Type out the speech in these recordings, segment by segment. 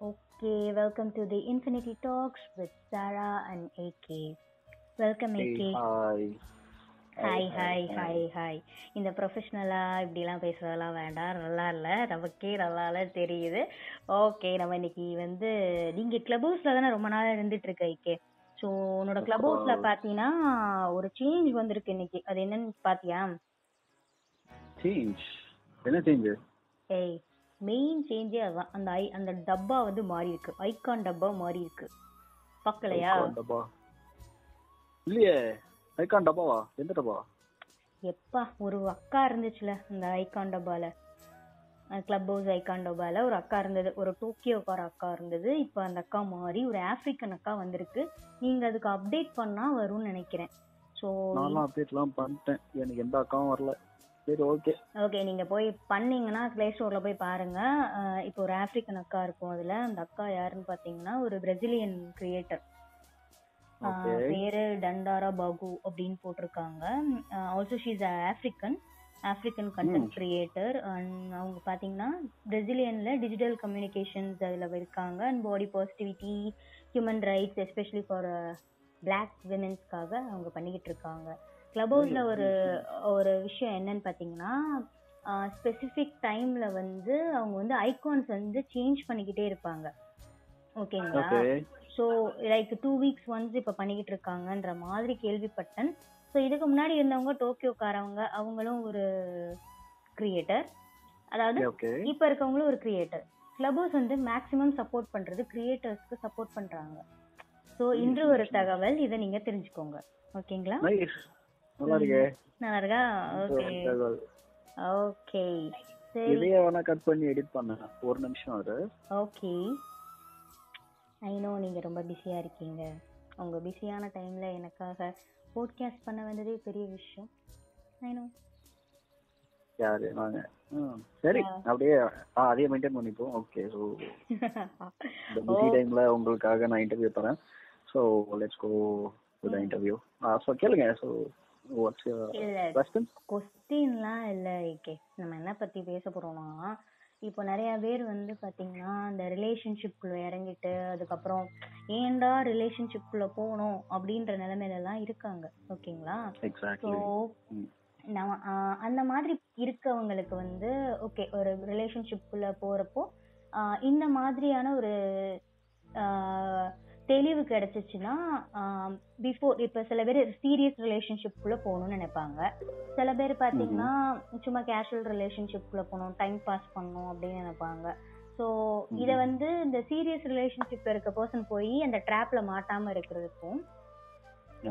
Okay, welcome to the Infinity Talks with Sarah and AK. Welcome AK. Hi hi hi hi hi இந்த ப்ரொஃபஷ்னலாக இப்படிலாம் பேசுறதெல்லாம் வேண்டாம். நல்லா இல்லை. நமக்கே நல்லா தெரியுது. ஓகே நம்ம இன்னைக்கு வந்து நீங்கள் கிளப் ஹவுஸில் தானே ரொம்ப நாள் இருந்துட்டு இருக்க ஐக்கே ஸோ உன்னோட கிளப் ஹவுஸில் பார்த்தீங்கன்னா ஒரு சேஞ்ச் வந்திருக்கு இன்னைக்கு. அது என்னன்னு பார்த்தியா சேஞ்ச் என்ன சேஞ்ச் ஏய் மெயின் சேஞ்சே அதுதான் அந்த ஐ அந்த டப்பா வந்து மாறி இருக்கு ஐகான் டப்பா மாறி இருக்கு பார்க்கலையா டப்பா? இல்லையே. ஐகான் டப்பாவா? எந்த டப்பா? எப்பா ஒரு அக்கா இருந்துச்சுல அந்த ஐகான் டப்பால. கிளப் ஹவுஸ் ஐகான் டப்பால ஒரு அக்கா இருந்தது. ஒரு டோக்கியோக்கார அக்கா இருந்தது. இப்போ அந்த அக்கா மாறி ஒரு ஆப்பிரிக்கன் அக்கா வந்திருக்கு. நீங்க அதுக்கு அப்டேட் பண்ணா வரும்னு நினைக்கிறேன். ஸோ நான்லாம் அப்டேட்லாம் பண்ணிட்டேன். எனக்கு எந்த அக்காவும் வரல. சரி ஓகே ஓகே நீங்க போய் பண்ணீங்கன்னா ப்ளே ஸ்டோர்ல போய் பாருங்க. இப்போ ஒரு ஆப்பிரிக்கன் அக்கா இருக்கும் அதுல. அந்த அக்கா யாருன்னு பாத்தீங்கன்னா ஒரு பிரசிலியன் கிரியேட்டர். பேரு டண்டாரா பாகு அப்படின்னு போட்டிருக்காங்க. Also she's African African content creator and அவங்க பாத்தீங்கன்னா பிரசிலியன்ல டிஜிட்டல் கம்யூனிகேஷன்ஸ் அதுல இருக்காங்க. And body positivity human rights especially for black விமென்ஸ்க்காக அவங்க பண்ணிக்கிட்டு இருக்காங்க. கிளப் ஹவுஸ்ல ஒரு ஒரு விஷயம் என்னன்னு பாத்தீங்கன்னா ஸ்பெசிஃபிக் டைம்ல வந்து அவங்க வந்து ஐகான்ஸ் வந்து சேஞ்ச் பண்ணிக்கிட்டே இருப்பாங்க. ஓகேங்களா? Okay so like two weeks once இப்போ பண்ணிக்கிட்டு இருக்காங்கன்ற மாதிரி கேள்விப்பட்டேன். ஸோ இதுக்கு முன்னாடி இருந்தவங்க டோக்கியோக்காரவங்க அவங்களும் ஒரு கிரியேட்டர் அதாவது இப்போ இருக்கவங்களும் ஒரு கிரியேட்டர் கிளபர்ஸ் வந்து மேக்ஸிமம் சப்போர்ட் பண்றது கிரியேட்டர்ஸ்க்கு சப்போர்ட் பண்றாங்க. ஸோ இன்று ஒரு தகவல் இதை நீங்க தெரிஞ்சுக்கோங்க. ஓகேங்களா? நல்லா இருக்கே நல்லா இருக்கா ஓகே. சரி. இதையே வேணா கட் பண்ணி எடிட் பண்ணேன் ஒரு நிமிஷம் அது ஓகே. ஐ நோ நீங்க ரொம்ப பிஸியா இருக்கீங்க. உங்க பிஸியான டைம்ல எனக்காக போட்காஸ்ட் பண்ண வந்ததே பெரிய விஷயம். ஐ நோ யாரு? நாங்க சரி. அப்படியே ஆ, அதே மெயின்டைன் பண்ணிப்போம். ஓகே ஸோ பிஸி டைம்ல உங்களுக்காக நான் இன்டர்வியூ தரேன். So let's go to the interview so கேளுங்க. ஸோ வாட்ஸ் கொஸ்டின் கொஸ்டின்லாம் இல்ல ஓகே நம்ம என்ன பத்தி பேச போறோம்னா இப்போ நிறைய பேர் வந்து பாத்தீங்கன்னா இந்த ரிலேஷன்ஷிப்குள்ள இறங்கிட்டு அதுக்கப்புறம் ஏன்டா ரிலேஷன்ஷிப்குள்ள போகணும் அப்படின்ற நிலைமையில எல்லாம் இருக்காங்க. ஓகேங்களா? ஸோ நம்ம அந்த மாதிரி இருக்கவங்களுக்கு வந்து ஓகே ஒரு ரிலேஷன்ஷிப்புக்குள்ள போறப்போ ஆஹ் இந்த மாதிரியான ஒரு தெளிவு கிடைச்சிச்சுன்னா பிஃபோர் இப்ப சில பேர் சீரியஸ் ரிலேஷன்ஷிப்குள்ள போகணும்னு நினைப்பாங்க. சில பேர் பாத்தீங்கன்னா சும்மா கேஷுவல் ரிலேஷன்ஷிப்குள்ள போகணும் டைம் பாஸ் பண்ணணும் அப்படின்னு நினைப்பாங்க. ஸோ இத வந்து இந்த சீரியஸ் ரிலேஷன்ஷிப் இருக்க பர்சன் போய் அந்த ட்ராப்ல மாட்டாம இருக்கிறதுக்கும்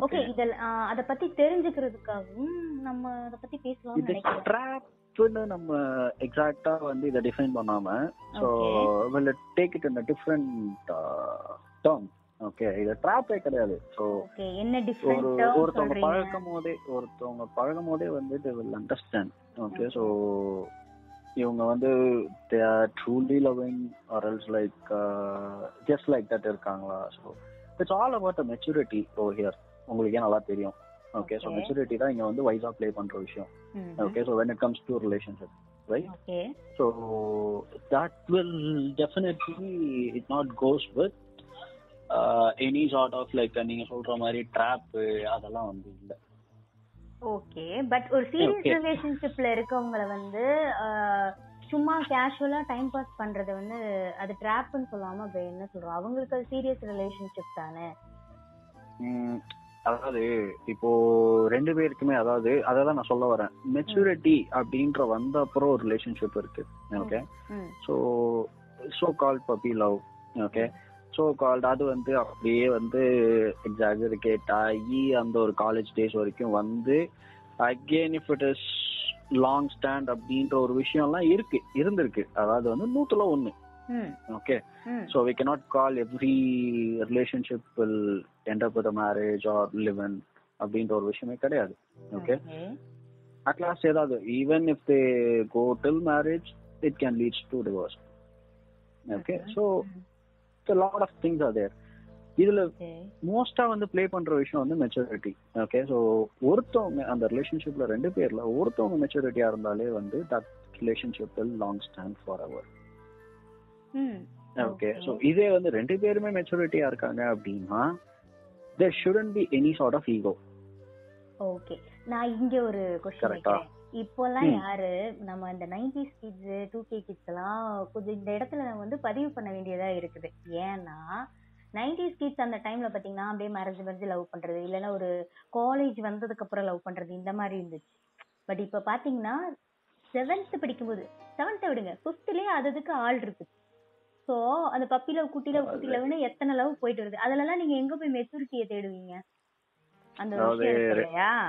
ஓகே இதில் அத பத்தி தெரிஞ்சுக்கிறதுக்காகவும் நம்ம அத பத்தி பேசலாம்னு நினைக்கிறேன். ட்ராப்னு நம்ம எக்ஸாக்ட்டா வந்து இதை டிஃபைன் பண்ணாம so will take it in different term okay இது ட்ராப்பே கிடையாது. ஸோ ஓகே ஒரு ஒருத்தவங்க பழக்கும் போதே ஒருத்தவங்க பழகும் போதே வந்து they will understand okay so இவங்க வந்து they are truly loving or else like just like that இருக்காங்களா? So it's all about a maturity over here உங்களுக்கே நல்லா தெரியும். Okay so. மெச்சூரிட்டி தான் இங்க வந்து வைஸா ப்ளே பண்ற விஷயம். okay so when it comes to relationship right? Okay so that will definitely it not goes with uh, any sort of like நீங்க சொல்ற மாதிரி ட்ராப் அதெல்லாம் வந்து இல்ல. ஓகே பட் ஒரு சீரியஸ். ரிலேஷன்ஷிப்ல இருக்கவங்கள வந்து ஆஹ், சும்மா கேஷுவலா டைம் பாஸ் பண்றது வந்து அது ட்ராப்னு சொல்லாம என்ன சொல்றோம் அவங்களுக்கு அது சீரியஸ் ரிலேஷன்ஷிப் தானே? அதாவது இப்போ ரெண்டு பேருக்குமே அதாவது அதை தான் நான் சொல்ல வரேன். மெச்சூரிட்டி அப்படின்ற வந்த அப்புறம் ஒரு ரிலேஷன்ஷிப் இருக்கு okay so so called puppy love okay so called அது வந்து அப்படியே வந்து எக்ஸாகரிகேட் ஆகி அந்த ஒரு காலேஜ் டேஸ் வரைக்கும் வந்து again if it is long stand அப்படின்ற ஒரு விஷயம்லாம் இருக்கு இருந்திருக்கு. அதாவது வந்து நூத்துல ஒண்ணு. Okay so we cannot call every relationship will end up with a marriage or in அப்படின்ற ஒரு விஷயமே கிடையாது. ஓகே. Last ஏதாவது even if they go till marriage it can leads to divorce okay so lot of things are there இதுல மோஸ்டா வந்து play பண்ற விஷயம் வந்து மெச்சூரிட்டி ஓகே ஸோ ஒருத்தவங்க அந்த ரிலேஷன்ஷிப்ல ரெண்டு பேர்ல ஒருத்தவங்க மெச்சூரிட்டியா இருந்தாலே வந்து that relationship will long stand for our okay Okay. So இதே வந்து ரெண்டு பேருமே மெச்சூரிட்டியா இருக்காங்க அப்படின்னா there shouldn't be any sort of ego okay நான் இங்க ஒரு கொஸ்டின் இப்போல்லாம். யாரு? நம்ம இந்த nineties kids two K kids எல்லாம் கொஞ்சம் இந்த இடத்துல நம்ம வந்து பதிவு பண்ண வேண்டியதா இருக்குது. ஏன்னா நைன்டிஸ் கிட்ஸ் அந்த டைம்ல பாத்தீங்கன்னா அப்படியே மேரேஜ் மேரேஜ் லவ் பண்றது இல்லைன்னா ஒரு காலேஜ் வந்ததுக்கு அப்புறம் லவ் பண்றது இந்த மாதிரி இருந்துச்சு. பட் இப்ப பாத்தீங்கன்னா செவன்த் படிக்கும்போது செவன்த் விடுங்க ஃபிஃப்த்லயே அது அதுக்கு ஆள் இருக்கு சோ அந்த பப்பி லவ் குட்டி லவ் குட்டி லவ்னு எத்தனை லவ் போயிட்டு வருது? அதுலலாம் நீங்க எங்க போய் மெச்சூரிட்டியை தேடுவீங்க?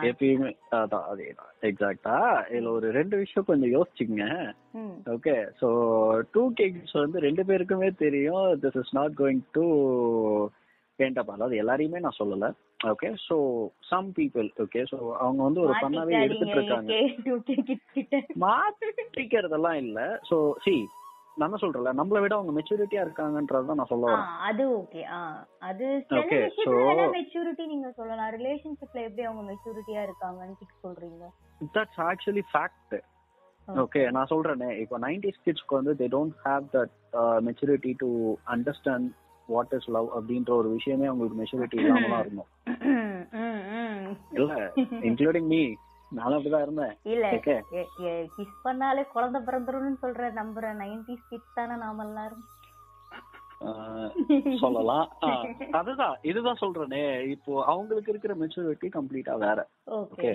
எப்பயுமே அதான் அதேதான். எக்ஸாக்டா இதுல ஒரு ரெண்டு விஷயம் கொஞ்சம் யோசிச்சுங்க ஓகே ஸோ டூ கேக்ஸ் வந்து ரெண்டு பேருக்குமே தெரியும். This is not going to வேண்டாம் அதாவது எல்லாரையுமே நான் சொல்லல. Okay so some people okay so அவங்க வந்து ஒரு பண்ணாவே எடுத்துட்டு இருக்காங்க. மாத்திக்கிறதெல்லாம் இல்ல. ஸோ சி நான் என்ன சொல்றேன்ல நம்மள விட அவங்க மெச்சூரிட்டியா இருக்காங்கன்றது தான் நான் சொல்ல வரேன். அது ஓகே அது சில Okay, விஷயத்துல so- வேணா மெச்சூரிட்டி நீங்க சொல்லலாம். ரிலேஷன்ஷிப்ல எப்படி அவங்க மெச்சூரிட்டியா இருக்காங்கன்னு சொல்றீங்க? தட்ஸ் ஆக்சுவலி ஃபேக்ட் ஓகே நான் சொல்றேனே. இப்போ நைன்டிஸ் கிட்ஸ்க்கு வந்து they don't have that maturity to understand what is love அப்படின்ற ஒரு விஷயமே அவங்களுக்கு மெச்சூரிட்டி இல்லாம தான் இருக்கும். இல்ல இன்க்ளூடிங் மீ நானும் அப்படிதான் இருந்தேன். இல்ல கிஸ் பண்ணாலே குழந்தை பிறந்துரும்னு சொல்ற நம்புற நைன்டிஸ் கிட்ஸ் தானே நாம எல்லாரும். சொல்லலாம். அதுதான் இதுதான் சொல்றேனே. இப்போ அவங்களுக்கு இருக்கிற மெச்சூரிட்டி கம்ப்ளீட்டா வேற. ஓகே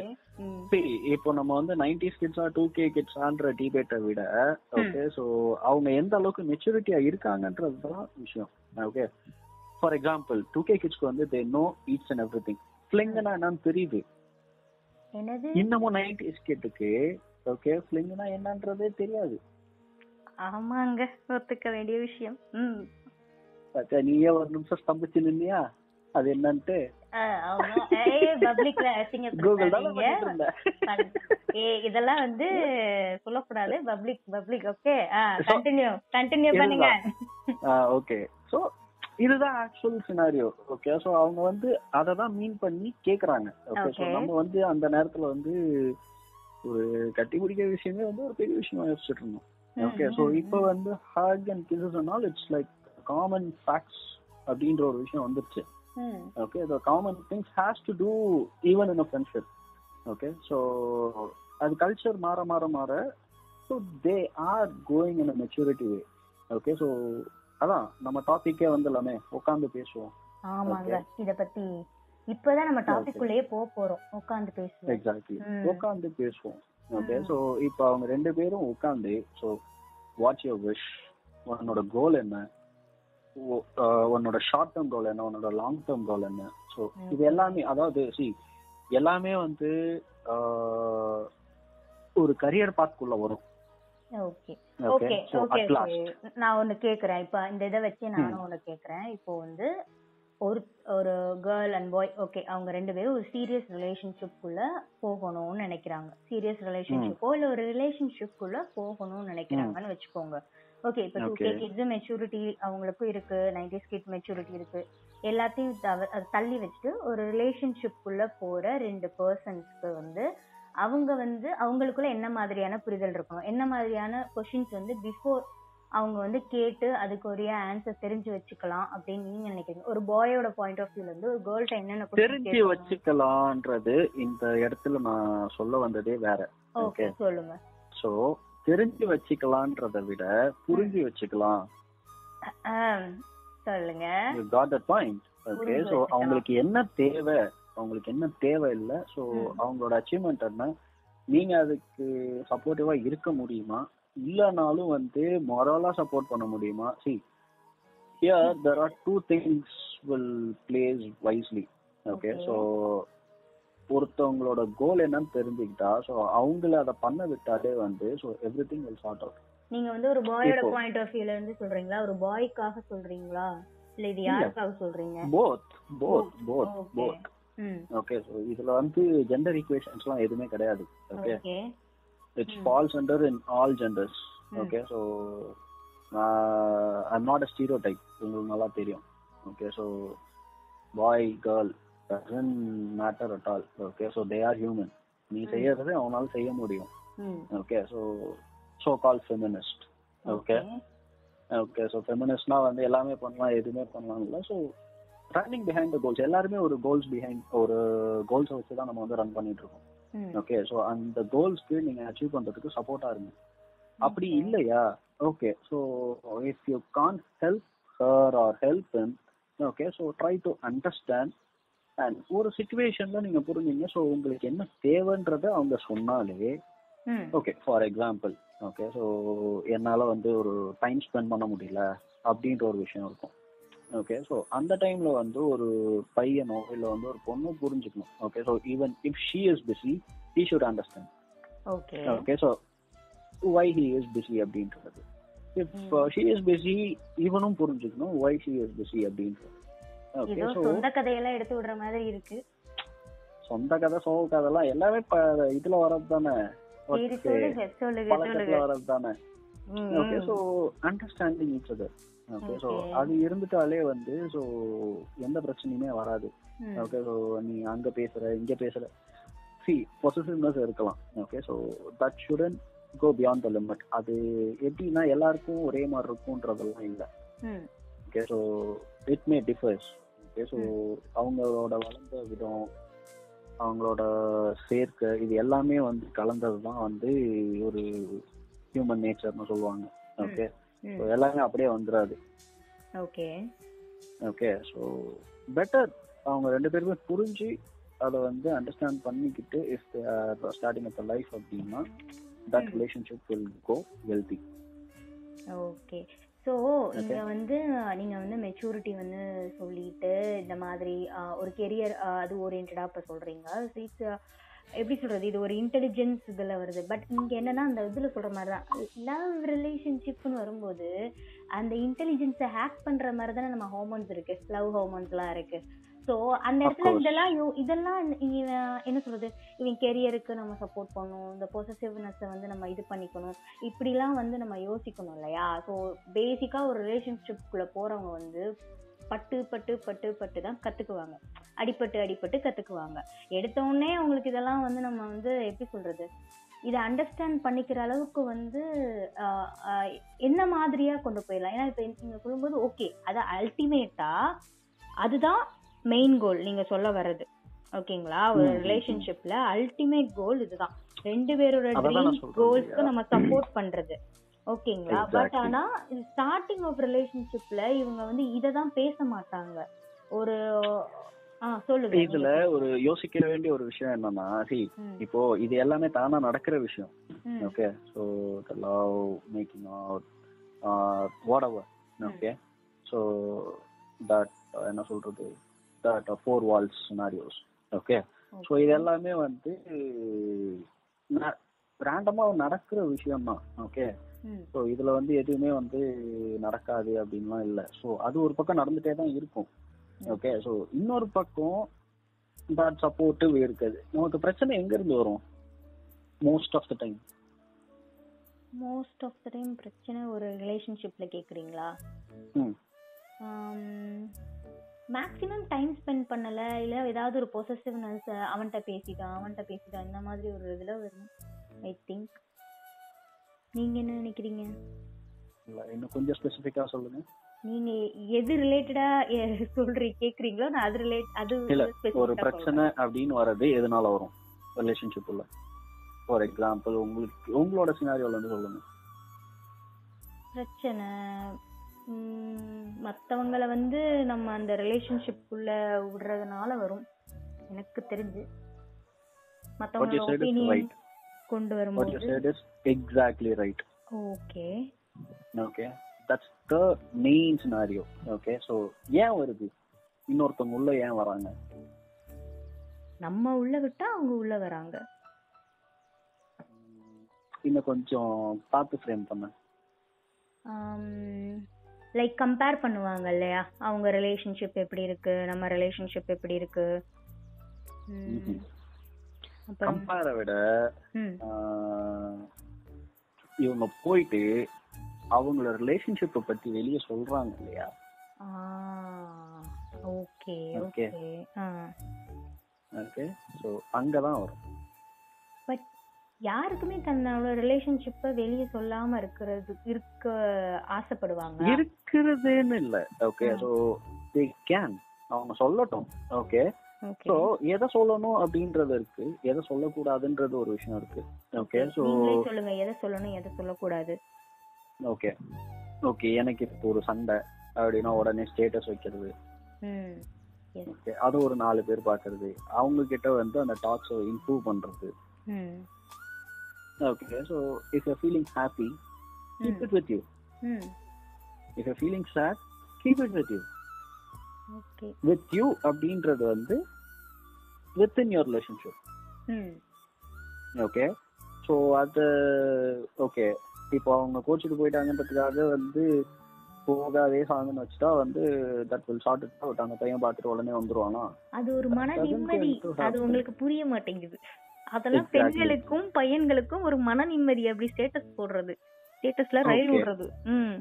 See, இப்போ நம்ம வந்து நைன்டிஸ் கிட்ஸா டூ கே கிட்ஸான்ற டிபேட்டை விட ஓகே சோ அவங்க எந்த அளவுக்கு மெச்சூரிட்டியா இருக்காங்கன்றது தான் விஷயம். Okay for example two K கிட்ஸ்க்கு வந்து they know each and everything என்னன்னு தெரியுது. இன்னமும் நைன்டிஸ் கிட்டுக்கு ஓகே ஃபிளிங்னா என்னன்றதே தெரியாது. ஆமாங்க ஒத்துக்க வேண்டிய விஷயம். ம். பாத்தியா, நீயே ஒரு நிமிஷம் ஸ்தம்பிச்சு நின்னியா அது என்னன்ட்டு? இதெல்லாம் வந்து சொல்லக்கூடாது. Public public okay continue continue பண்ணுங்க. ஓகே சோ இதுதான் ஆக்சுவல் சினாரியோ ஓகே சோ அவங்க வந்து அதை தான் மீன் பண்ணி கேக்குறாங்க. Okay Okay. நம்ம வந்து அந்த நேரத்துல வந்து ஒரு கட்டி பிடிக்கிற விஷயமே வந்து ஒரு பெரிய விஷயமா யோசிச்சுட்டு இருந்தோம். ஓகே சோ இப்போ வந்து hug and kisses and it's like common facts அப்படின்ற ஒரு விஷயம் வந்துருச்சு. Okay the common things has to do even in a friendship okay so அது கல்ச்சர் மாற மாற மாற so they are going in a maturity way okay so அதான் நம்ம டாபிக்கே வந்து எல்லாமே உட்காந்து பேசுவோம். ஆமாங்க இத பத்தி. இப்பதான் நம்ம டாபிக் உள்ளேயே போக போறோம் உட்கார்ந்து பேசுவோம். எக்ஸாக்ட்லி. உட்காந்து பேசுவோம். ஓகே. ஸோ இப்போ அவங்க ரெண்டு பேரும் உட்காந்து ஸோ வாட்ச் யுவர் விஷ் உன்னோட கோல் என்ன? உன்னோட ஷார்ட் டேர்ம் கோல் என்ன? உன்னோட லாங் டேர்ம் கோல் என்ன ஸோ. இது எல்லாமே அதாவது சி எல்லாமே வந்து ஒரு கரியர் பாத்துக்குள்ள வரும். ஓகே ஓகே ஓகே நான் ஒண்ணு கேக்குறேன். இப்ப இந்த இதை வச்சு நானும் ஒண்ணு கேக்குறேன். இப்போ வந்து ஒரு ஒரு கேர்ள் அண்ட் பாய் ஓகே அவங்க ரெண்டு பேரும் ஒரு சீரியஸ் ரிலேஷன்ஷிப்குள்ள போகணும்னு நினைக்கிறாங்க. சீரியஸ் ரிலேஷன்ஷிப்போ இல்ல ஒரு ரிலேஷன்ஷிப்குள்ள போகணும்னு நினைக்கிறாங்கன்னு வச்சுக்கோங்க. ஓகே இப்போ டூ கே. கிட்ஸ் மெச்சூரிட்டி அவங்களுக்கும் இருக்கு. நைன்டிஸ் கிட் மெச்சூரிட்டி இருக்கு. எல்லாத்தையும் தள்ளி வச்சுட்டு ஒரு ரிலேஷன்ஷிப்குள்ள போற ரெண்டு பர்சன்ஸ்க்கு வந்து அவங்க வந்து அவங்களுக்குள்ள என்ன மாதிரியான புரிதல் இருக்கணும்? என்ன மாதிரியான கொஷின்ஸ் வந்து பிஃபோர் அவங்க வந்து கேட்டு அதுக்குரிய ஆன்சர் தெரிஞ்சு வச்சுக்கலாம் அப்படின்னு நீங்க நினைக்கிறீங்க? ஒரு பாயோட பாயிண்ட் ஆஃப் வியூல இருந்து ஒரு கேர்ள்ட்ட என்னென்ன தெரிஞ்சு கேட்கணும்? வச்சுக்கலான்றது இந்த இடத்துல நான் சொல்ல வந்ததே வேற. ஓகே. சொல்லுங்க. ஸோ தெரிஞ்சு வச்சுக்கலான்றத விட புரிஞ்சு வச்சுக்கலாம். சொல்லுங்க. You got that point okay வச்சுக்கலாம். அவங்களுக்கு என்ன தேவை? அவங்களுக்கு என்ன தேவை இல்லை ஸோ. அவங்களோட அச்சீவ்மெண்ட் என்ன? நீங்க அதுக்கு சப்போர்ட்டிவா இருக்க முடியுமா? இல்லைனாலும் வந்து மொரலா சப்போர்ட் பண்ண முடியுமா? See here there are two things will place wisely okay Okay. So ஒருத்தவங்களோட கோல் என்னன்னு தெரிஞ்சுக்கிட்டா ஸோ அவங்கள அதை பண்ண விட்டாலே வந்து so everything will sort out நீங்க வந்து ஒரு பாயோட பாயிண்ட் ஆஃப் வியூல இருந்து சொல்றீங்களா? ஒரு பாய்க்காக சொல்றீங்களா? இல்ல இது. யாருக்காக சொல்றீங்க? Both both both. Both okay so இதுல வந்து ஜெண்டர் ஈக்குவேஷன்ஸ்லாம் எதுவுமே கிடையாது okay it's. Falls under in all genders. Okay so I'm not a stereotype உங்களுக்கு நல்லா தெரியும் okay so boy girl doesn't matter at all okay so they are human நீ. செய்யறதை அவனால செய்ய முடியும் okay so so call feminist okay okay so ஃபெமினிஸ்ட்னா வந்து எல்லாமே பண்ணலாம் எதுவுமே பண்ணலாம் இல்லை. ஸோ ரன்னிங் பிஹைண்ட் கோல்ஸ் எல்லாருமே ஒரு கோல்ஸ் பிஹைண்ட் ஒரு கோல்ஸை வச்சு தான் நம்ம வந்து ரன் பண்ணிட்டு இருக்கோம். ஓகே ஸோ அந்த கோல்ஸ்க்கு நீங்க அச்சீவ் பண்றதுக்கு சப்போர்ட்டா இருங்க. அப்படி இல்லையா? Okay so if you can help her or help okay so try to understand and ஒரு சுச்சுவேஷன்ல நீங்க புரிஞ்சீங்க. ஸோ உங்களுக்கு என்ன தேவைன்றத அவங்க சொன்னாலே. Okay for example okay so என்னால் வந்து ஒரு டைம் ஸ்பெண்ட் பண்ண முடியல அப்படின்ற ஒரு விஷயம் இருக்கும். ஓகே ஸோ அந்த டைம்ல வந்து ஒரு பையனோ இல்லை வந்து ஒரு பொண்ணோ புரிஞ்சுக்கணும். Okay so even if she is busy he should understand okay okay so why he is busy அப்படின்றது. இஃப் ஷீ இஸ் பிஸி இவனும் புரிஞ்சுக்கணும் வை ஷீ இஸ் பிஸி அப்படின்றது. ஓகே ஸோ சொந்த கதையெல்லாம் எடுத்து விடுற மாதிரி இருக்கு. சொந்த கதை சோக கதைலாம் எல்லாமே இதுல வர்றது தானே? பழக்கத்துல வர்றது தானே? Okay. So understanding each other okay so Okay. அது இருந்துட்டாலே வந்து ஸோ எந்த பிரச்சனையுமே வராது. ஓகே ஸோ நீ அங்க பேசுற இங்க பேசுற சி பொசிட்டிவ்னஸ் இருக்கலாம் okay so that shouldn't go beyond the limit அது எப்படின்னா எல்லாருக்கும் ஒரே மாதிரி இருக்கும்ன்றதெல்லாம் இல்லை. Okay so it may differs okay so அவங்களோட வளர்ந்த விதம் அவங்களோட சேர்க்கை இது எல்லாமே வந்து கலந்தது தான் வந்து ஒரு ஹியூமன் நேச்சர்னு சொல்லுவாங்க ஓகே. ஸோ எல்லாமே அப்படியே வந்துடாது ஓகே. ஓகே ஸோ பெட்டர் அவங்க ரெண்டு பேருமே புரிஞ்சு அதை வந்து அண்டர்ஸ்டாண்ட் பண்ணிக்கிட்டு இஃப் ஸ்டார்டிங் அப் லைஃப் அப்படின்னா that. Relationship will go healthy okay. So இங்க வந்து நீங்க வந்து மெச்சூரிட்டி வந்து சொல்லிட்டு இந்த மாதிரி ஒரு கெரியர் அது ஓரியன்டா இப்ப சொல்றீங்க. இட்ஸ் எப்படி சொல்றது இது ஒரு இன்டெலிஜென்ஸ் இதுல வருது. பட் இங்க என்னன்னா அந்த இதுல சொல்ற மாதிரி தான் லவ் ரிலேஷன்ஷிப்னு வரும்போது அந்த இன்டெலிஜென்ஸை ஹேக் பண்ற மாதிரி தானே நம்ம ஹார்மோன்ஸ் இருக்கு. லவ் ஹார்மோன்ஸ்லாம் இருக்கு. ஸோ அந்த இடத்துல. இதெல்லாம் யோ- இதெல்லாம் என்ன சொல்றது இவன் கெரியருக்கு நம்ம சப்போர்ட் பண்ணணும். இந்த பொசசிவ்னஸை வந்து நம்ம இது பண்ணிக்கணும். இப்படிலாம் வந்து நம்ம யோசிக்கணும் இல்லையா? ஸோ பேசிக்காக ஒரு ரிலேஷன்ஷிப்குள்ளே போகிறவங்க வந்து பட்டு பட்டு பட்டு பட்டு தான் கற்றுக்குவாங்க அடிப்பட்டு அடிப்பட்டு கற்றுக்குவாங்க எடுத்த உடனே அவங்களுக்கு இதெல்லாம் வந்து நம்ம வந்து எப்படி சொல்கிறது இதை அண்டர்ஸ்டாண்ட் பண்ணிக்கிற அளவுக்கு வந்து என்ன மாதிரியாக கொண்டு போயிடலாம்? ஏன்னா இப்போ நீங்கள் சொல்லும்போது ஓகே அது அல்டிமேட்டாக அதுதான் மெயின் கோல் நீங்கள் சொல்ல வர்றது. ஓகேங்களா ஒரு. ரிலேஷன்ஷிப்ல அல்டிமேட் கோல் இதுதான். ரெண்டு பேரோட ட்ரீம் கோல்ஸ்க்கு? நம்ம சப்போர்ட் பண்றது. ஓகேங்களா பட். ஆனா ஸ்டார்டிங் ஆஃப் ரிலேஷன்ஷிப்ல இவங்க வந்து இத தான் பேச மாட்டாங்க. ஒரு இதுல ஒரு யோசிக்க வேண்டிய ஒரு விஷயம் என்னன்னா சி இப்போ இது எல்லாமே தானா நடக்கிற விஷயம். Okay so the love making out whatever okay so that என்ன சொல்றது that four walls scenarios okay so இது எல்லாமே வந்து ரேண்டமா நடக்கிற விஷயம் தான் ஓகே ஸோ இதுல வந்து எதுவுமே வந்து நடக்காது அப்படின்லாம் இல்லை. ஸோ அது ஒரு பக்கம் நடந்துட்டே தான் இருக்கும். ஓகே ஸோ இன்னொரு பக்கம் தட் சப்போர்ட்டிவ் இருக்குது. நமக்கு பிரச்சனை எங்க இருந்து வரும்? Most of the time most of the time பிரச்சனை ஒரு ரிலேஷன்ஷிப்ல கேக்குறீங்களா? ம். மேக்ஸிமம் டைம் ஸ்பெண்ட் பண்ணல இல்ல ஏதாவது ஒரு பொசசிவ்னஸ் அவன்கிட்ட பேசிட்டான் அவன்கிட்ட பேசிட்டான் இந்த மாதிரி ஒரு இதுல வரும் ஐ திங்க் நீங்க என்ன நினைக்கிறீங்க? இன்னும் கொஞ்சம் ஸ்பெசிஃபிக்காக சொல்லுங்க. நீங்க எது ரிலேட்டடா சொல்றீங்க கேக்குறீங்களோ நான் அது ரிலேட் அது இல்ல ஒரு பிரச்சனை அப்படின்னு வர்றது எதனால வரும்? ரிலேஷன்ஷிப் உள்ள. ஃபார் எக்ஸாம்பிள் உங்களுக்கு உங்களோட சினாரியோல இருந்து சொல்லுங்க. பிரச்சனை ம், மத்தவங்கள வந்து நம்ம அந்த ரிலேஷன்ஷிப்குள்ள விடுறதுனால வரும். எனக்கு தெரிஞ்சு. இஸ் ஒப்பீனியன் கொண்டு வரும்போது. Exactly right okay okay that's the main scenario okay so ஏன் வருது? இன்னொருத்தவங்க உள்ள ஏன் வராங்க? நம்ம உள்ள விட்டா அவங்க உள்ள வராங்க. இன்னும் கொஞ்சம் பார்த்து ஃப்ரேம் பண்ண. லைக் கம்பேர் பண்ணுவாங்க இல்லையா? அவங்க ரிலேஷன்ஷிப் எப்படி இருக்கு? நம்ம ரிலேஷன்ஷிப் எப்படி இருக்கு? கம்பேரை விட இவங்க போயிட்டு அவங்களோட ரிலேஷன்ஷிப்பை பத்தி வெளியே சொல்றாங்க இல்லையா? ஓகே. ஓகே. ஓகே ஸோ அங்கதான் வரும். பட் யாருக்குமே தன்னோட ரிலேஷன்ஷிப்பை வெளியே சொல்லாம இருக்கிறது இருக்க ஆசைப்படுவாங்க இருக்கிறதுன்னு இல்ல. ஓகே. ஸோ தே கேன் அவங்க சொல்லட்டும். ஓகே ஸோ எதை சொல்லணும் அப்படின்றது இருக்கு. எதை சொல்லக்கூடாதுன்றது ஒரு விஷயம் இருக்கு. ஓகே ஸோ நீங்களே சொல்லுங்க. எதை சொல்லணும் எதை சொல்லக்கூடாது? ஓகே ஓகே எனக்கு இப்போ ஒரு சண்டை அப்படின்னா உடனே ஸ்டேட்டஸ் வைக்கிறது. ஓகே அது ஒரு நாலு பேர் பாக்குறது அவங்க கிட்ட வந்து அந்த டாக்ஸை இம்ப்ரூவ் பண்றது. Okay so if you feeling happy keep it with you if you feeling sad keep it with you with you அப்படின்றது வந்து within your relationship okay so அது ஓகே இப்போ அவங்க கோச்சிட்டு போயிட்டாங்கன்றதுக்காக வந்து போகாதே சாங்குன்னு வச்சுட்டா வந்து that will short it out அந்த பையன் பார்த்துட்டு உடனே வந்துருவானா? அது ஒரு மன நிம்மதி. அது. உங்களுக்கு புரிய மாட்டேங்குது. அதெல்லாம். பெண்களுக்கும் பையன்களுக்கும் ஒரு மன நிம்மதி அப்படி ஸ்டேட்டஸ் போடுறது. ஸ்டேட்டஸ்ல ரயில். விடுறது ம்.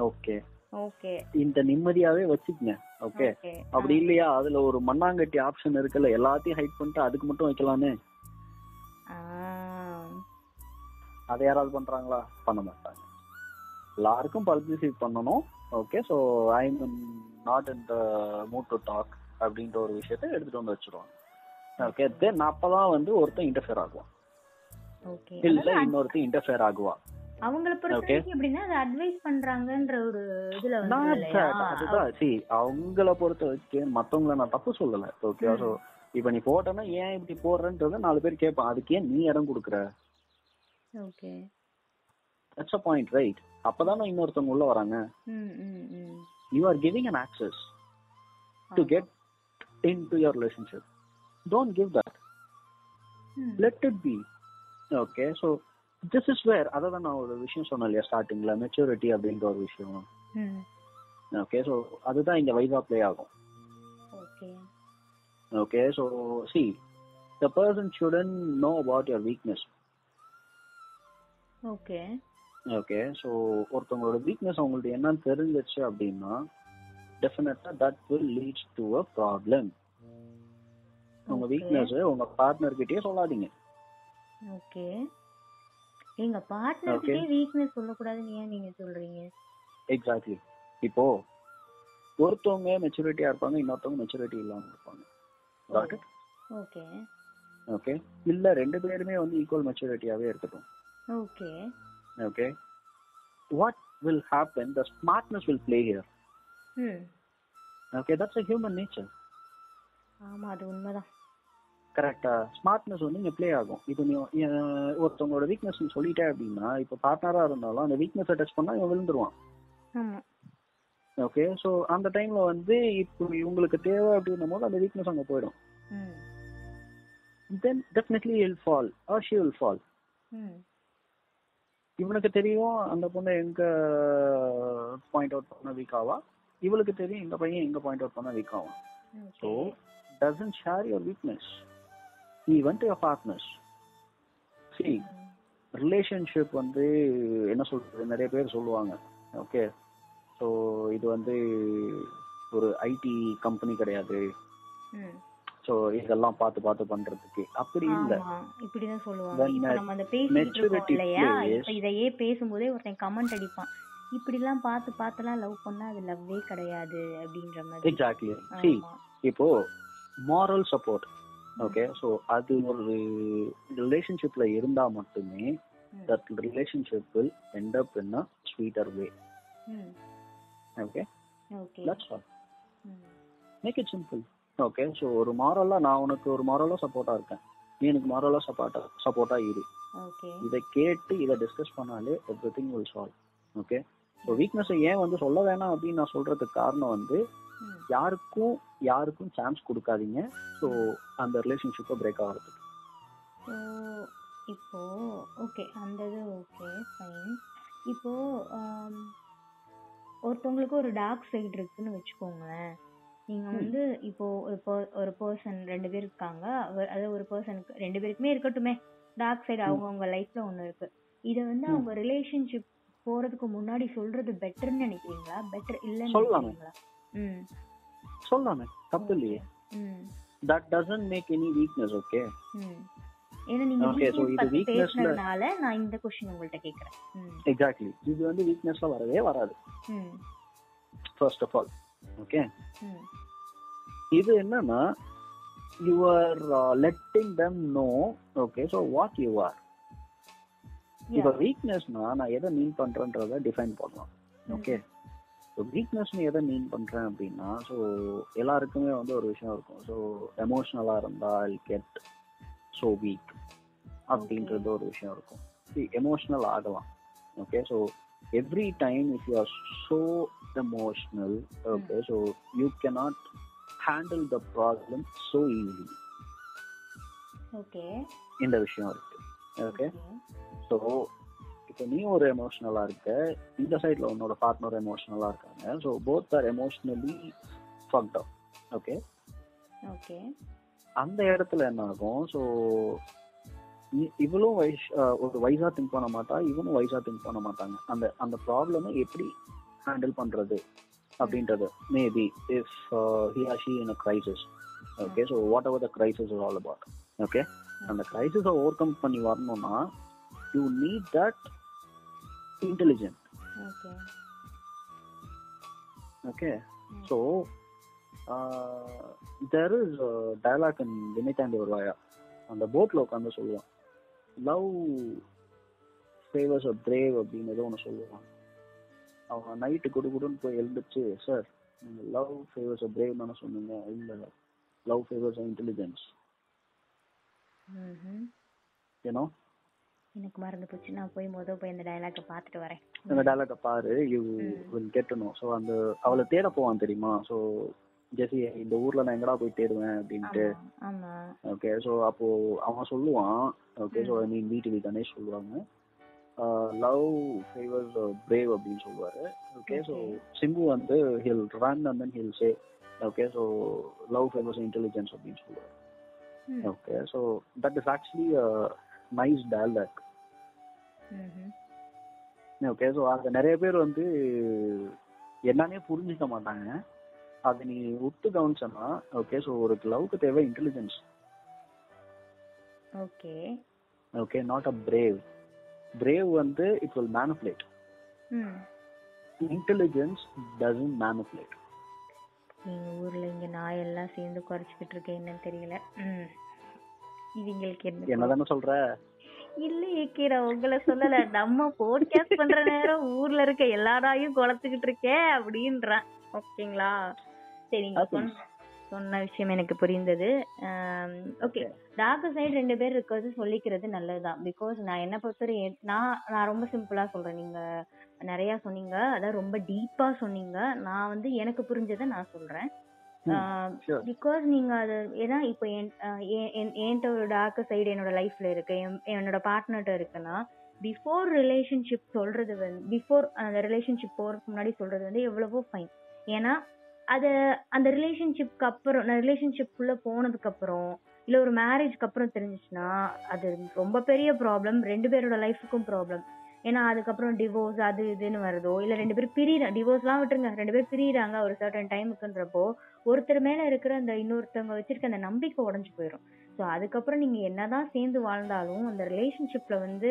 ஓகே ஓகே இந்த நிம்மதியாவே வச்சுக்கங்க. ஓகே ஓகே அப்படி இல்லையா? அதுல ஒரு மண்ணாங்கட்டி ஆப்ஷன் இருக்குல்ல. எல்லாத்தையும் ஹைட் பண்ணிட்டு அதுக்கு மட்டும் வைக்கலாமே. அதை யாராவது பண்றாங்களா? பண்ண மாட்டாங்க. எல்லாருக்கும் பப்ளிசிட்டி பண்ணணும். Okay so I am not in the mood to talk அப்படின்ற ஒரு விஷயத்த எடுத்துட்டு வந்து வச்சிருவாங்க. ஓகே தென் அப்பதான் வந்து ஒருத்தன் இன்டர்ஃபியர் ஆகுவான். இல்ல இன்னொருத்தன் இன்டர்ஃபியர் ஆகுவா. அவங்கள பொறுத்த Okay. வரைக்கும் எப்படின்னா அது அட்வைஸ் பண்றாங்கன்ற ஒரு இதுல வந்து Not இல்லையா? that. அதுதான். சி அவங்கள பொறுத்த வரைக்கும் மத்தவங்கள நான் தப்பு சொல்லல. ஓகே. ஸோ இப்ப நீ போட்டனா ஏன் இப்படி போடுறன்றத நாலு பேர் கேட்பான். அதுக்கு ஏன் நீ இடம் கொடுக்குற? Okay. That's a point right அப்பதானே இன்னொருத்தவங்க உள்ள வராங்க. You are giving an access to get in to your relationship don't give that. Let it be okay so this is where அதை தான் நான் ஒரு விஷயம் சொன்னேன் இல்லையா ஸ்டார்டிங்ல மெச்சூரிட்டி அப்படின்ற ஒரு விஷயம். ஓகே ஸோ அதுதான் இங்க வைவா ப்ளே ஆகும். Okay. So see the person shouldn't know about your weakness okay. Okay so ஒருத்தவங்களோட வீக்னஸ் அவங்களுக்கு என்னன்னு தெரிஞ்சிச்சு அப்படின்னா definitely that will leads to a problem உங்க. வீக்னஸ் உங்க பார்ட்னர் கிட்டயே சொல்லாதீங்க. ஓகே எங்க பார்ட்னர்கிட்டே வீக்னஸ் சொல்லக்கூடாதுன்னு ஏன் நீங்க சொல்றீங்க? எக்ஸாக்ட்லி இப்போ ஒருத்தவங்க மெச்சூரிட்டியா இருப்பாங்க இன்னொருத்தவங்க மெச்சூரிட்டி இல்லாம இருப்பாங்க. Got it? ஓகே ஓகே இல்ல ரெண்டு பேருமே வந்து ஈக்குவல் மெச்சூரிட்டியாவே இருக்கட்டும். Okay okay what will happen the smartness will play here hmm okay that's a human nature ஆமா அது உண்மைதான். கரெக்டா ஸ்மார்ட்னஸ் வந்து இங்க ப்ளே ஆகும். இப்போ நீ ஒருத்தவங்களோட வீக்னஸ் சொல்லிட்ட அப்படின்னா இப்போ பார்ட்னரா இருந்தாலும் அந்த வீக்னஸை டச் பண்ணா இவன் விழுந்துருவான். ஓகே ஸோ அந்த டைம்ல வந்து இப்போ இவங்களுக்கு தேவை அப்படின்னும் போது அந்த வீக்னஸ் அங்க போயிடும். Then definitely will fall or she will fall இவனுக்கு தெரியும் அந்த பொண்ணு எங்க பாயிண்ட் அவுட் பண்ண வீக் ஆவா இவளுக்கு தெரியும் இந்த பையன் எங்க பாயிண்ட் அவுட் பண்ண வீக் ஆவான் so doesn't share your weakness even to your partners see relationship வந்து என்ன சொல்றது நிறைய பேர் சொல்லுவாங்க. ஓகே ஸோ இது வந்து ஒரு ஐடி கம்பெனி கிடையாது. ஸோ இதெல்லாம் பார்த்து பார்த்து பண்றதுக்கு அப்படி இல்லை. இப்படிதான் சொல்லுவாங்க. இப்ப நம்ம அந்த பேசிட்டு இருக்கோம் இல்லையா? இப்ப இதையே பேசும்போதே ஒருத்தன் கமெண்ட் அடிப்பான். இப்படி எல்லாம் பார்த்து பார்த்துலாம் லவ் பண்ணா அது லவ்வே கிடையாது அப்படின்ற மாதிரி. எக்ஸாக்ட்லி சி இப்போ மாரல் சப்போர்ட் ஓகே ஸோ அது ஒரு ரிலேஷன்ஷிப்ல இருந்தா மட்டுமே. That relationship will end up in a sweeter way okay. Okay that's all make it simple okay so ஒரு மாரலா நான் உனக்கு ஒரு மாரலா சப்போர்ட்டா இருக்கேன். நீ எனக்கு மாரலா சப்போர்ட்டா சப்போர்ட்டா இரு. ஓகே இதை கேட்டு இதை டிஸ்கஸ் பண்ணாலே everything will solve okay so வீக்னஸை ஏன் வந்து சொல்ல வேணாம் அப்படின்னு நான் சொல்றதுக்கு காரணம் வந்து யாருக்கும் யாருக்கும் சான்ஸ் கொடுக்காதீங்க. ஸோ அந்த ரிலேஷன்ஷிப்பை பிரேக் ஆகிறதுக்கு. இப்போ ஓகே அந்த இது ஓகே ஃபைன் இப்போ ஆம், ஒருத்தவங்களுக்கு ஒரு டார்க் சைடு இருக்குன்னு வச்சுக்கோங்களேன். நீங்க ம். வந்து இப்போ ஒரு per- ஒரு பர்சன் ரெண்டு பேர் இருக்காங்க. அவர் அதாவது ஒரு பர்சனுக்கு ரெண்டு பேருக்குமே இருக்கட்டுமே. Dark side. அவங்கவுங்க லைஃப்ல ஒண்ணு இருக்கு. இத வந்து. அவங்க ரிலேஷன்ஷிப் போறதுக்கு முன்னாடி சொல்றது பெட்டர்னு நினைக்கிறீங்களா? பெட்டர் இல்லைன்னு சொல்லலாமே. நினைக்கிறீங்களா? ம். சொல்லலாமே. தப்பு இல்லையே. ம். That doesn't make any weakness okay hmm. ஏன்னா நீங்க Okay, so weakness இது பத்தி weakness ல- பேசுனதுனால நான் இந்த கொஸ்டின் உங்கள்ட்ட கேக்குறேன். ம், எக்ஸாக்ட்லி இது வந்து வீக்னஸ்ல வரவே வராது. Hmm, first of all okay hmm, இது என்னன்னா you are letting them know okay so what you are இப்போ வீக்னஸ்னா நான் எதை மீன் பண்றேன்றத டிஃபைன் பண்ணலாம். ஓகே ஸோ வீக்னஸ்னு எதை மீன் பண்றேன் அப்படின்னா ஸோ எல்லாருக்குமே வந்து ஒரு விஷயம் இருக்கும். ஸோ எமோஷ்னலா இருந்தா ஐ கெட் ஸோ வீக் அப்படின்றது ஒரு விஷயம் இருக்கும். எமோஷ்னல் ஆகலாம். Okay so every time if you are so emotional okay so you cannot handle the problem so easy okay இந்த விஷயம் இருக்கு. ஓகே ஸோ இப்போ நீ ஒரு எமோஷ்னலாக இருக்க இந்த சைடில் உன்னோட பார்ட்னர் எமோஷ்னலாக இருக்காங்க. So both are emotionally fucked okay okay அந்த இடத்துல என்ன ஆகும்? ஸோ இவளும் வயசு ஒரு வயசா திங்க் பண்ண மாட்டா இவனும் வயசா திங்க் பண்ண மாட்டாங்க. அந்த அந்த ப்ராப்ளமை எப்படி ஹேண்டில் பண்றது அப்படின்றது. Maybe if he are she in a crisis okay so whatever the crisis is all about okay அந்த கிரைசிஸை ஓவர் கம் பண்ணி வரணும்னா you need that intelligent okay so there is dialogue in Vinnaithaandi Varuvaayaa அந்த போட்ல உட்காந்து சொல்லுவான். Love favours அ brave அப்படின்னு ஏதோ ஒன்று சொல்லுவான் அவன் நைட்டு குடு குடுன்னு போய் எழுந்துச்சு சார் நீங்கள் லவ் ஃபேவர்ஸ் அ பிரேவ் தானே சொன்னீங்க. இல்லை லவ் ஃபேவர்ஸ் அ இன்டெலிஜென்ஸ். ஏன்னோ எனக்கு மறந்து போச்சு. நான் போய் முத போய் இந்த டயலாக பார்த்துட்டு வரேன். அந்த டயலாக பாரு யூ வில் கெட்டணும் ஸோ அந்த அவளை தேட போவான் தெரியுமா? ஸோ ஜெசி இந்த ஊர்ல நான் எங்கடா போய் தேடுவேன் அப்படின்ட்டு. ஓகே ஸோ அப்போ அவன் சொல்லுவான். ஓகே ஸோ நீ வீட்டு கணேஷ் சொல்லுவாங்க. லவ் ஃபேவர்ஸ் பிரேவ் அப்படின்னு சொல்லுவாரு. ஓகே ஸோ சிம்பு வந்து he'll run and then he'll say okay so love favours intelligence அப்படின்னு சொல்லுவாரு. Okay so that is actually nice dialogue. Okay so அங்க நிறைய பேர் வந்து என்னன்னே புரிஞ்சுக்க மாட்டாங்க. அதை நீ உத்து கவனிச்சனா ஓகே ஸோ ஒரு லவ்க்கு தேவை intelligence okay. Okay not a brave brave வந்து it will manipulate hmm. Intelligence doesn't manipulate நீங்க ஊர்ல இங்க நாயெல்லாம் சேர்ந்து குறைச்சிக்கிட்டு இருக்கேன் என்னன்னு தெரியல. ம். இவங்களுக்கு என்ன என்னதானே சொல்ற? இல்லையே கீரா உங்களை சொல்லல. நம்ம போட்காஸ்ட் பண்ற நேரம் ஊர்ல இருக்க எல்லா நாயும் குளத்துக்கிட்டு இருக்கேன் அப்படின்றேன் ஓகேங்களா? சரி நீங்க Happens. சொன்ன சொன்ன விஷயம் எனக்கு புரிந்தது. ஓகே டார்க் சைடு ரெண்டு பேர் இருக்கிறது சொல்லிக்கிறது நல்லதுதான். பிகாஸ் நான் என்ன பொறுத்தவரை நான் நான் ரொம்ப சிம்பிளா சொல்றேன். நீங்க நிறைய சொன்னீங்க. அதான் ரொம்ப டீப்பா சொன்னீங்க. நான் வந்து எனக்கு புரிஞ்சதை நான் சொல்றேன். sure. பிகாஸ் நீங்க அது ஏன்னா இப்போ என்- என்கிட்ட ஒரு டார்க் சைடு என்னோட லைஃப்ல இருக்கு. என்- என்னோட பார்ட்னர்கிட்ட இருக்குன்னா பிஃபோர் ரிலேஷன்ஷிப் சொல்றது வந்து பிஃபோர் அந்த ரிலேஷன்ஷிப் போறதுக்கு முன்னாடி சொல்றது வந்து எவ்வளவோ ஃபைன் ஏன்னா அது அந்த ரிலேஷன்ஷிப்க்கு அப்புறம் ரிலேஷன்ஷிப் குள்ள போனதுக்கு அப்புறம் இல்ல ஒரு மேரேஜ்க்கு அப்புறம் தெரிஞ்சிச்சுன்னா அது ரொம்ப பெரிய ப்ராப்ளம் ரெண்டு பேரோட லைஃபுக்கும் ப்ராப்ளம் ஏன்னா அதுக்கப்புறம் டிவோர்ஸ் அது இதுன்னு வருதோ இல்ல ரெண்டு பேரும் பிரியிற டிவோர்ஸ்லாம் விட்டுருங்க. ரெண்டு பேரும் பிரியிறாங்க ஒரு சர்டன் டைமுக்குன்றப்போ ஒருத்தர் மேல இருக்கிற அந்த இன்னொருத்தவங்க வச்சிருக்க அந்த நம்பிக்கை உடஞ்சி போயிடும் ஸோ அதுக்கப்புறம் நீங்க என்னதான் சேர்ந்து வாழ்ந்தாலும் அந்த ரிலேஷன்ஷிப்ல வந்து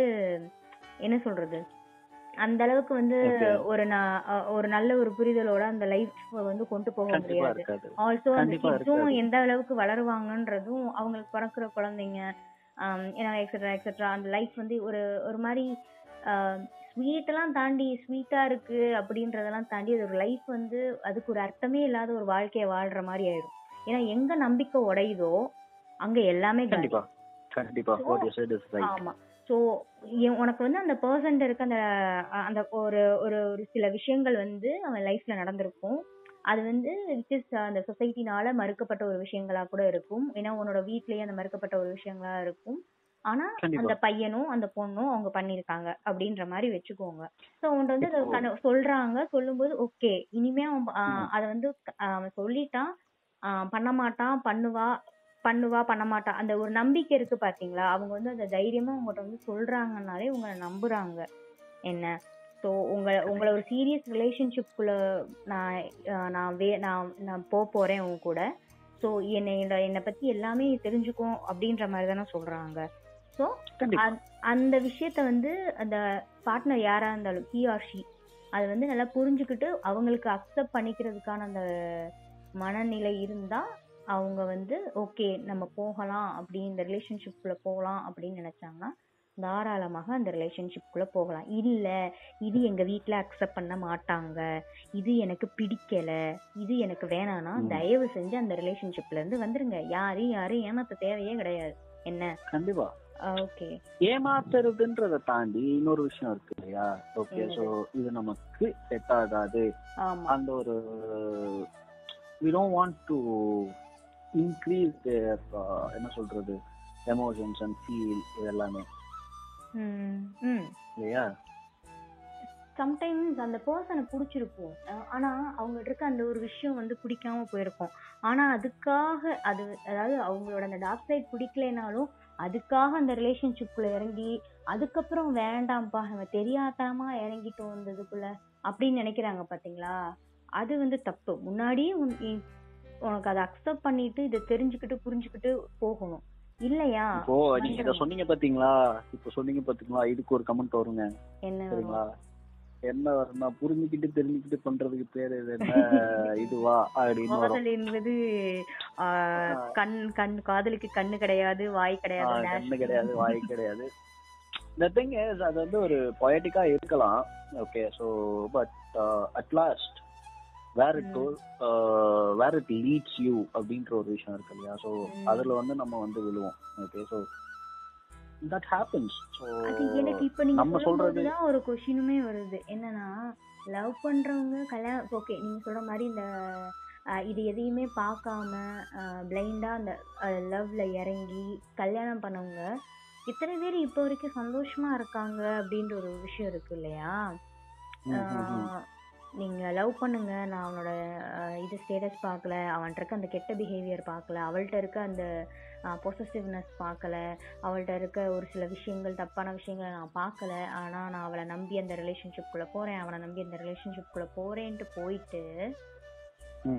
என்ன சொல்றது? அந்த அளவுக்கு வந்து. ஒரு ஒரு நல்ல ஒரு புரிதலோட அந்த லைஃப் வந்து கொண்டு போக முடியாது. ஆல்சோ அந்த கிட்ஸும். எந்த அளவுக்கு வளருவாங்கன்றதும் அவங்களுக்கு பிறக்கிற குழந்தைங்க ஏன்னா எக்ஸெட்ரா எக்ஸெட்ரா அந்த லைஃப் வந்து ஒரு ஒரு மாதிரி ஸ்வீட் எல்லாம் தாண்டி ஸ்வீட்டா இருக்கு அப்படின்றதெல்லாம் தாண்டி அது ஒரு லைஃப் வந்து அதுக்கு ஒரு அர்த்தமே இல்லாத ஒரு வாழ்க்கைய வாழ்ற மாதிரி ஆயிடும். ஏன்னா எங்க நம்பிக்கை உடையுதோ அங்க எல்லாமே. கண்டிப்பா. கண்டிப்பா. ஆமா. சோ உனக்கு வந்து அந்த பர்சன்ட் இருக்க அந்த அந்த ஒரு ஒரு ஒரு சில விஷயங்கள் வந்து அவன் லைஃப்ல நடந்திருக்கும். அது வந்து விச் இஸ் அந்த சொசைட்டினால மறுக்கப்பட்ட ஒரு விஷயங்களா கூட இருக்கும். ஏன்னா உன்னோட வீட்லயே அந்த மறுக்கப்பட்ட ஒரு விஷயங்களா இருக்கும். ஆனா. அந்த பையனும் அந்த பொண்ணும் அவங்க பண்ணிருக்காங்க அப்படின்ற மாதிரி வச்சுக்கோங்க. சோ அவன்கிட்ட வந்து சொல்றாங்க. சொல்லும்போது ஓகே இனிமே அவன் அத வந்து அவன் சொல்லிட்டான். பண்ண மாட்டான் பண்ணுவா பண்ணுவா பண்ண மாட்டா. அந்த ஒரு நம்பிக்கை இருக்கு பாத்தீங்களா? அவங்க வந்து அந்த தைரியமா உங்கள்கிட்ட வந்து சொல்றாங்கனாலே உங்களை நம்புறாங்க. என்ன? ஸோ உங்களை உங்களை ஒரு சீரியஸ் ரிலேஷன்ஷிப்குள்ள நான் நான் வே நான் நான் போக போறேன் உங்க கூட. ஸோ என்னை என்னை- பத்தி எல்லாமே தெரிஞ்சுக்கும் அப்படின்ற மாதிரி தானே சொல்றாங்க. ஸோ அந்த விஷயத்த வந்து அந்த பார்ட்னர் யாரா இருந்தாலும் ஹி ஆர் ஷி அது வந்து நல்லா புரிஞ்சுக்கிட்டு அவங்களுக்கு அக்செப்ட் பண்ணிக்கிறதுக்கான அந்த மனநிலை இருந்தா அவங்க வந்து ஓகே நம்ம போகலாம் அப்படி இந்த ரிலேஷன்ஷிப்குள்ள போகலாம் அப்படின்னு நினைச்சாங்கன்னா தாராளமாக அந்த ரிலேஷன்ஷிப்குள்ள போகலாம். இல்ல இது எங்க வீட்ல அக்செப்ட் பண்ண மாட்டாங்க. இது எனக்கு பிடிக்கல. இது எனக்கு வேணாம்னா ம். தயவு செஞ்சு அந்த ரிலேஷன்ஷிப்ல இருந்து வந்துருங்க. யாரையும் யாரையும் ஏமாத்த தேவையே கிடையாது. என்ன? கண்டிப்பா. ஓகே. ஏமாத்துறதுன்றத தாண்டி இன்னொரு விஷயம் இருக்கு இல்லையா? ஓகே? சோ இது நமக்கு செட் ஆகாது. அந்த ஒரு we don't want to increase their என்ன சொல்றது எமோஷன்ஸ் அண்ட் ஃபீல் இது எல்லாமே ம் ம். இல்லையா? சம்டைம்ஸ் அந்த பர்சனை பிடிச்சிருக்கும் அஹ் ஆனா அவங்ககிட்ட இருக்க அந்த ஒரு விஷயம் வந்து பிடிக்காம போயிருக்கும். ஆனா அதுக்காக அது அதாவது அவங்களோட அந்த டார்க் சைட் பிடிக்கலைனாலும் அதுக்காக அந்த ரிலேஷன்ஷிப்குள்ள இறங்கி அதுக்கப்புறம் வேண்டாம்ப்பா நம்ம தெரியாதமா இறங்கிட்டு வந்ததுக்குள்ள அப்படின்னு நினைக்கிறாங்க பாத்தீங்களா? அது வந்து தப்பு. முன்னாடியே உனக்கு அதை அக்செப்ட் பண்ணிட்டு இதை தெரிஞ்சுக்கிட்டு புரிஞ்சுக்கிட்டு போகணும். இல்லையா? இப்போ நீங்க இத சொன்னீங்க பாத்தீங்களா? இப்போ சொன்னீங்க பாத்தீங்களா? இதுக்கு ஒரு கமெண்ட் வருங்க. என்ன? சரிங்களா? என்ன வரும்னா புரிஞ்சுக்கிட்டு தெரிஞ்சுக்கிட்டு பண்றதுக்கு பேரு என்ன? இதுவா? அப்படின்னு கண் கண் காதலுக்கு கண்ணு கிடையாது வாய் கிடையாது கண்ணு கிடையாது வாய் கிடையாது. Thing is அது வந்து ஒரு பொயட்டிக்கா இருக்கலாம். Okay so but at last where it where it leads you அப்படின்ற ஒரு விஷயம் இருக்கு இல்லையா? ஸோ ம். அதுல வந்து நம்ம வந்து விழுவோம். Okay so that happens so எனக்கு இப்ப நீங்க நம்ம சொல்றது- சொல்றதுதான் ஒரு கொஸ்டினுமே வருது. என்னன்னா லவ் பண்றவங்க கல்யாணம் ஓகே நீங்க சொல்ற மாதிரி இந்த இது எதையுமே பார்க்காம பிளைண்டா அந்த லவ்ல இறங்கி கல்யாணம் பண்ணவங்க இத்தனை பேர் இப்ப வரைக்கும் சந்தோஷமா இருக்காங்க அப்படின்ற ஒரு விஷயம் இருக்கு இல்லையா? ஆஹ் நீங்க லவ் பண்ணுங்க. நான் அவனோட இது ஸ்டேட்டஸ் பார்க்கல. அவன்கிட்ட இருக்க அந்த கெட்ட பிஹேவியர் பார்க்கல. அவள்கிட்ட இருக்க அந்த பொசசிவ்னஸ் பார்க்கல. அவள்கிட்ட இருக்க ஒரு சில விஷயங்கள் தப்பான விஷயங்களை நான் பார்க்கல. ஆனா நான் அவளை நம்பி அந்த ரிலேஷன்ஷிப்குள்ள போறேன். அவனை நம்பி அந்த ரிலேஷன்ஷிப்குள்ள போறேன்ட்டு போயிட்டு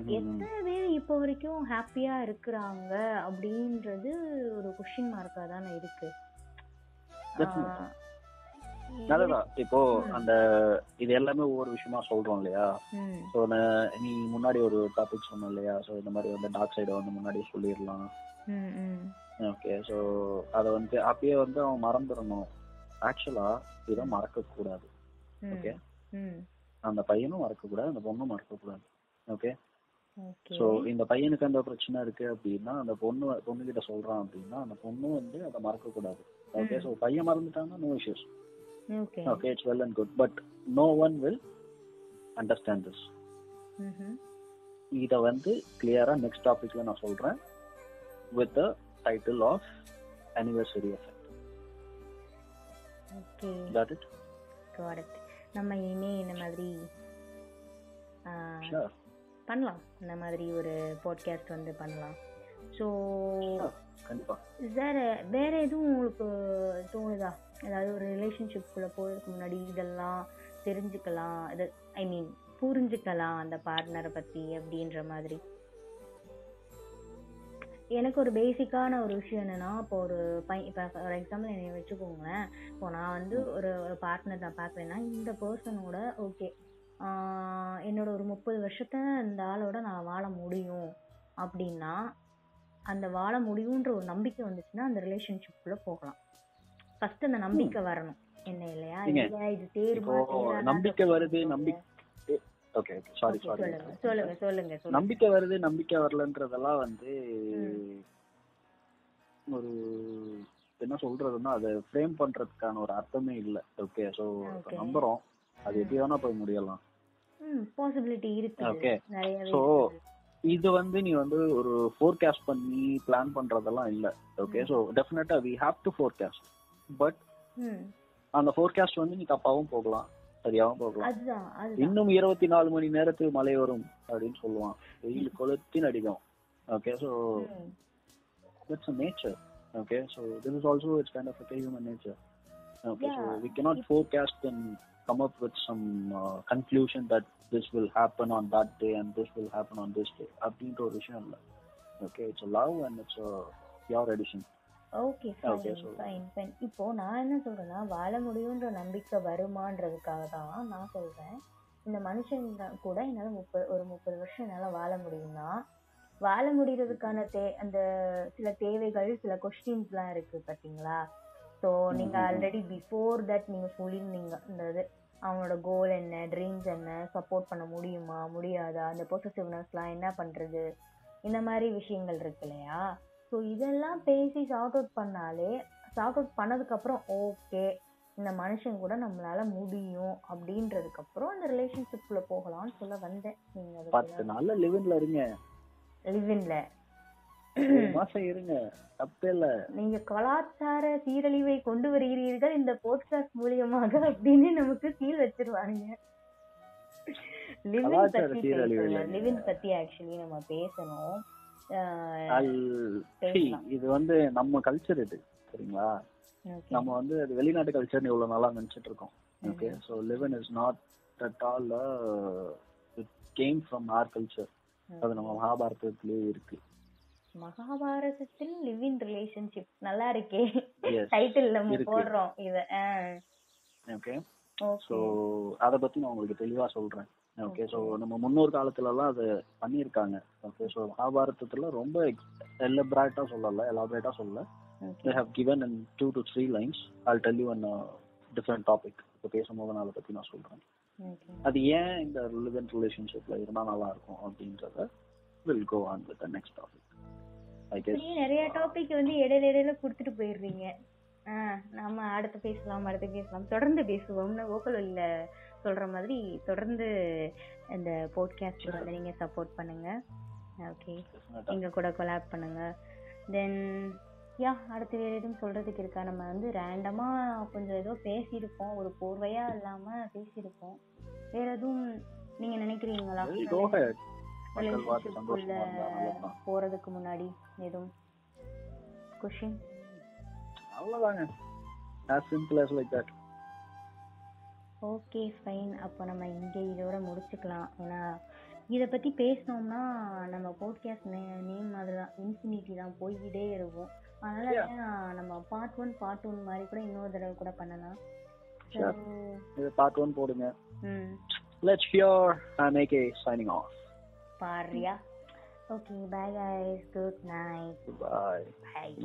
எத்தனை பேர் இப்போ வரைக்கும் ஹாப்பியா இருக்கிறாங்க அப்படின்றது ஒரு கொஸ்டின் மார்க்கா தானே இருக்கு. அதுதான் இப்போ. அந்த இது எல்லாமே ஒவ்வொரு விஷயமா சொல்றோம் இல்லையா? ஸோ நீ முன்னாடி ஒரு டாபிக் சொன்ன இல்லையா? ஸோ இந்த மாதிரி வந்து டார்க் சைடை வந்து முன்னாடியே சொல்லிடலாம். ஓகே ஸோ அதை வந்து அப்பயே வந்து அவன் மறந்துடணும். ஆக்சுவலா இதை மறக்க கூடாது. ம், அந்த பையனும் மறக்க கூடாது அந்த பொண்ணும் மறக்க கூடாது ஓகே. ஸோ இந்த பையனுக்கு அந்த பிரச்சனை இருக்கு அப்படின்னா அந்த பொண்ணு பொண்ணு கிட்ட சொல்றான் அப்படின்னா அந்த பொண்ணும் வந்து அதை மறக்க கூடாது ஓகே ஸோ பையன் மறந்துட்டாங்கன்னா no issues Okay. Okay it's well and good but no one will understand this. இதை வந்து கிளியரா நெக்ஸ்ட் டாபிக்ல நான் சொல்றேன் with title of anniversary effect Okay. got it Got it. நம்ம இனிமே இந்த மாதிரி பண்ணலாம் இந்த மாதிரி ஒரு பாட்காஸ்ட் வந்து பண்ணலாம் ஸோ Sure. கண்டிப்பா வேற வேற எதுவும் உங்களுக்கு தோணுதா அதாவது ஒரு ரிலேஷன்ஷிப்குள்ள போகிறதுக்கு முன்னாடி இதெல்லாம் தெரிஞ்சுக்கலாம். இது ஐ மீன் புரிஞ்சுக்கலாம் அந்த பார்ட்னரை பற்றி அப்படின்ற மாதிரி. எனக்கு ஒரு பேசிக்கான ஒரு விஷயம் என்னென்னா இப்போ ஒரு பை இப்போ ஃபார் எக்ஸாம்பிள் என்னை வச்சுக்கோங்களேன். இப்போ நான் வந்து ஒரு ஒரு பார்ட்னர் நான் பார்க்குறேன்னா இந்த பர்சனோட ஓகே என்னோட ஒரு முப்பது வருஷத்தை இந்த ஆளோட நான் வாழ முடியும். அப்படின்னா அந்த வாழ முடியுன்ற ஒரு நம்பிக்கை வந்துச்சுன்னா அந்த ரிலேஷன்ஷிப்புக்குள்ளே போகலாம். ஃபர்ஸ்ட் அந்த நம்பிக்கை வரணும். என்ன இல்லையா? இது தேராதா? நம்பிக்கை வருது நம்பிக்கை okay okay sorry Okay, sorry சொல்லுங்க சொல்லுங்க நம்பிக்கை வருது நம்பிக்கை வரலன்றதெல்லாம் வந்து. ஒரு என்ன சொல்றதுன்னா அதை ஃப்ரேம் பண்றதுக்கான ஒரு அர்த்தமே இல்ல. Okay so. நம்புறோம். அது எப்படி வேணா போய் முடியலாம். பாசிபிலிட்டி இருக்கு So, இருக்குது. இது வந்து நீ வந்து ஒரு ஃபோர்காஸ்ட் பண்ணி பிளான் பண்றதெல்லாம் இல்ல. Okay so definitely we have to forecast but hmm அந்த ஃபோர்காஸ்ட் வந்து நீ தப்பாவும் போகலாம். சரியாவும் போகலாம். அதுதான் அதுதான். இன்னும் இருபத்தி நாலு மணி நேரத்துக்கு மழை வரும் அப்படின்னு சொல்லுவான். வெயில் கொளுத்தி நடிக்கும் okay so hmm. It's a nature okay so this is also it's kind of a human nature okay so Yeah. We cannot forecast and come up with some uh, conclusion that this will happen on that day and this will happen on this day. அப்படின்ற ஒரு விஷயம் இல்லை. Okay it's love and it's pure edition okay fine fine இப்போ நான் என்ன சொல்றேன்னா வாழ முடியுன்ற நம்பிக்கை வருமான்றதுக்காக தான் நான் சொல்றேன். இந்த மனுஷன் கூட என்னால முப்பது ஒரு முப்பது வருஷம் என்னால வாழ முடியும்னா வாழ முடியறதுக்கான தே அந்த சில தேவைகள் சில கொஸ்டின்ஸ்லாம் இருக்கு பாத்தீங்களா? ஸோ நீங்க. ஆல்ரெடி பிஃபோர் தட் நீங்க சொல்லியிருந்தீங்க இந்த இது அவனோட கோல் என்ன ட்ரீம்ஸ் என்ன சப்போர்ட் பண்ண முடியுமா முடியாதா அந்த பொசசிவ்னஸ்லாம் என்ன பண்றது இந்த மாதிரி விஷயங்கள் இருக்கு இல்லையா? ஸோ இதெல்லாம் பேசி சார்ட் அவுட் பண்ணாலே சார்ட் அவுட் பண்ணதுக்கு அப்புறம் ஓகே இந்த மனுஷன் கூட நம்மளால முடியும் அப்படின்றதுக்கு அப்புறம் அந்த ரிலேஷன்ஷிப்ல போகலாம்னு சொல்ல வந்தேன். நீங்க பத்து நாள்ல லிவின்ல இருங்க. லிவின்ல மாசம் இருங்க. தப்பே இல்ல. நீங்க கலாச்சார சீரழிவை கொண்டு வருகிறீர்கள் இந்த போட்காஸ்ட் மூலியமாக அப்படின்னு நமக்கு சீல் வச்சிருவானுங்க. லிவின் பத்தி. லிவின் பத்தி ஆக்சுவலி நம்ம பேசணும். இது வந்து நம்ம கல்ச்சர் இது சரிங்களா. நம்ம வந்து அது வெளிநாட்டு கல்ச்சர்னு இவ்வளவு நாளா நினைச்சிட்டு இருக்கோம். Okay so live in is not at all it came from our culture அது நம்ம மகாபாரதத்திலேயே இருக்கு. மகாபாரதத்தில் லிவின் ரிலேஷன்ஷிப் நல்லா இருக்கே. டைட்டில் நம்ம. போடுறோம் இத. ஓகே ஸோ அதை பத்தி நான் உங்களுக்கு தெளிவா சொல்றேன். ஓகே ஸோ நம்ம முன்னோர் காலத்துல எல்லாம் அது பண்ணியிருக்காங்க. ஓகே ஸோ மகாபாரதத்துல ரொம்ப எலபரேட்டா சொல்லல எலாபரேட்டா சொல்லல. Have given in two to three lines. I'll tell you on a different topic. இப்போ பேசும்போது நான் அதை பத்தி நான் சொல்றேன். அது ஏன் இந்த ரிலிவென்ட் ரிலேஷன்ஷிப்ல இருந்தா நல்லா இருக்கும் அப்படின்றத will go on with next topic I நிறைய டாபிக் வந்து இடையில இடையில கொடுத்துட்டு போயிடுறீங்க. ஆ நம்ம அடுத்து பேசலாம் அடுத்து பேசலாம். தொடர்ந்து பேசுவோம்னு ஓக்கல் இல்ல சொல்ற மாதிரி தொடர்ந்து இந்த போட்காஸ்ட் வந்து நீங்க சப்போர்ட் பண்ணுங்க. ஓகே எங்க கூட கொலாப் பண்ணுங்க. தென் யா அடுத்து வேற எதுவும் சொல்றதுக்கு இருக்கா? நம்ம வந்து ரேண்டமா கொஞ்சம் ஏதோ பேசியிருப்போம். ஒரு கோர்வையா இல்லாம பேசியிருப்போம். வேற எதுவும் நீங்க நினைக்கிறீங்களா? நல்லதுதான். போறதுக்கு முன்னாடி எதுவும் கொஷின் அவ்வளவுதாங்க. As simple as like that. Okay fine அப்போ நம்ம இங்கே இதோட முடிச்சுக்கலாம். ஏன்னா இதை பற்றி பேசினோம்னா நம்ம போட்காஸ்ட் நேம் மாதிரி தான் இன்ஃபினிட்டி தான். போய்கிட்டே இருக்கும். அதனால நம்ம பார்ட் ஒன் பார்ட் ஒன் மாதிரி கூட இன்னொரு தடவை கூட பண்ணலாம். இது பார்ட் ஒன் போடுங்க. ம். And make a signing off. Bharia. Okay bye guys. Good night bye bye.